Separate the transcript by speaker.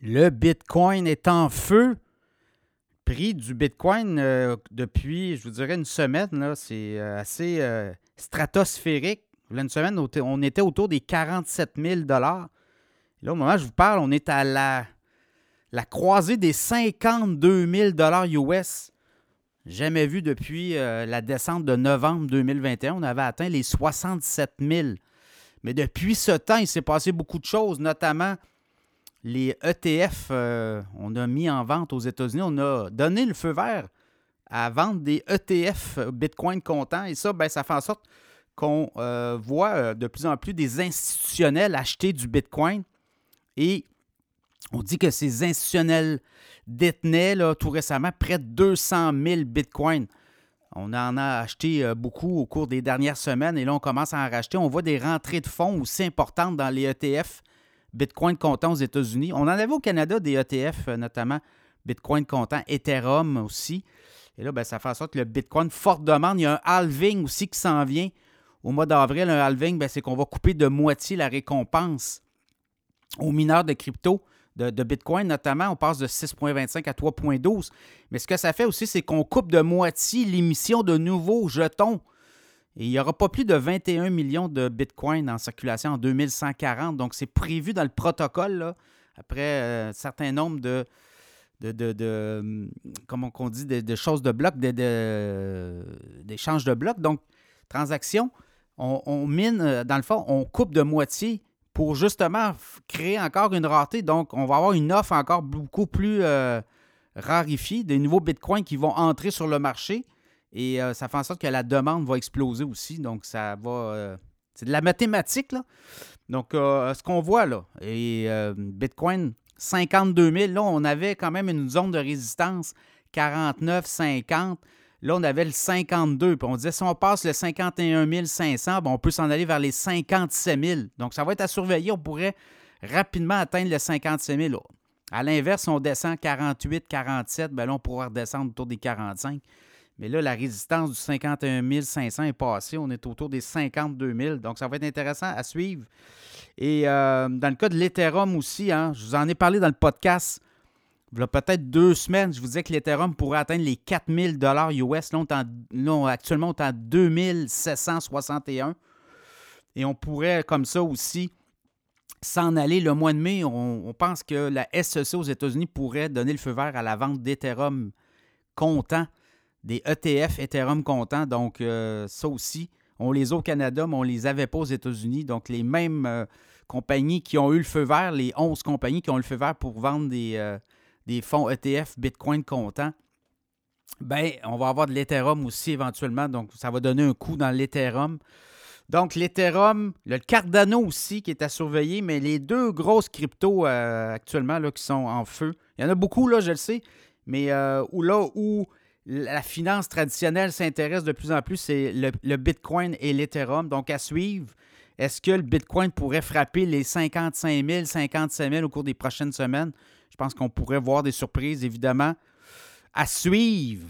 Speaker 1: Le Bitcoin est en feu. Le prix du Bitcoin euh, depuis, je vous dirais, une semaine, c'est euh, assez euh, stratosphérique. Il une semaine, on était autour des 47 000 Là, au moment où je vous parle, on est à la, la croisée des 52 000 US. Jamais vu depuis la descente de novembre 2021. On avait atteint les 67 000. Mais depuis ce temps, il s'est passé beaucoup de choses, notamment les ETF, euh, on a mis en vente aux États-Unis, on a donné le feu vert à vendre des ETF Bitcoin comptant. Et ça, ben, ça fait en sorte qu'on euh, voit euh, de plus en plus des institutionnels acheter du Bitcoin. Et on dit que ces institutionnels détenaient tout récemment près de 200 000 Bitcoins. On en a acheté beaucoup au cours des dernières semaines et là, on commence à en racheter. On voit des rentrées de fonds aussi importantes dans les ETF Bitcoin comptant aux États-Unis. On en avait au Canada des ETF, euh, notamment Bitcoin comptant, Ethereum aussi. Et là, ben, ça fait en sorte que le Bitcoin, forte demande. Il y a un halving aussi qui s'en vient. Au mois d'avril, un halving, ben, c'est qu'on va couper de moitié la récompense aux mineurs de crypto, de, de Bitcoin notamment. On passe de 6,25 à 3,12. Mais ce que ça fait aussi, c'est qu'on coupe de moitié l'émission de nouveaux jetons et il n'y aura pas plus de 21 millions de bitcoins en circulation en 2140. Donc, c'est prévu dans le protocole, après un euh, certain nombre de, de, de, hum, comment dit, de, choses de blocs, d'échanges de, blocs. Donc, transaction, on, mine, euh, dans le fond, on coupe de moitié pour justement créer encore une rareté. Donc, on va avoir une offre encore beaucoup plus euh, rarifiée, des nouveaux bitcoins qui vont entrer sur le marché. Et euh, ça fait en sorte que la demande va exploser aussi. Donc, ça va. Euh, c'est de la mathématique, là. Donc, euh, ce qu'on voit là, et Bitcoin, 52 000, là, on avait quand même une zone de résistance 49, 50. Là, on avait le 52. Puis on disait, si on passe le 51 500, on peut s'en aller vers les 57 000. Donc, ça va être à surveiller. On pourrait rapidement atteindre le 57 000. À l'inverse, on descend 48, 47, ben là, on pourra redescendre autour des 45. Mais là, la résistance du 51 500 est passée. On est autour des 52 000. Donc, ça va être intéressant à suivre. Et euh, dans le cas de l'Ethereum aussi, hein, je vous en ai parlé dans le podcast. Il y a peut-être deux semaines, je vous disais que l'Ethereum pourrait atteindre les 4 000 US. Là, actuellement, on est à 2 761. Et on pourrait, comme ça aussi, s'en aller le mois de mai. On, on pense que la SEC aux États-Unis pourrait donner le feu vert à la vente d'Ethereum comptant des ETF Ethereum comptant. Donc, euh, ça aussi, on les a au Canada, mais on ne les avait pas aux États-Unis. Donc, les mêmes euh, compagnies qui ont eu le feu vert, les 11 compagnies qui ont eu le feu vert pour vendre des, euh, des fonds ETF Bitcoin comptant, ben, on va avoir de l'Ethereum aussi éventuellement. Donc, ça va donner un coup dans l'Ethereum. Donc, l'Ethereum, le Cardano aussi qui est à surveiller, mais les deux grosses cryptos actuellement là, qui sont en feu. Il y en a beaucoup, là, je le sais, mais où là où la finance traditionnelle s'intéresse de plus en plus, c'est le, Bitcoin et l'Ethereum. Donc, à suivre, est-ce que le Bitcoin pourrait frapper les 55 000, 57 000 au cours des prochaines semaines? Je pense qu'on pourrait voir des surprises, évidemment. À suivre.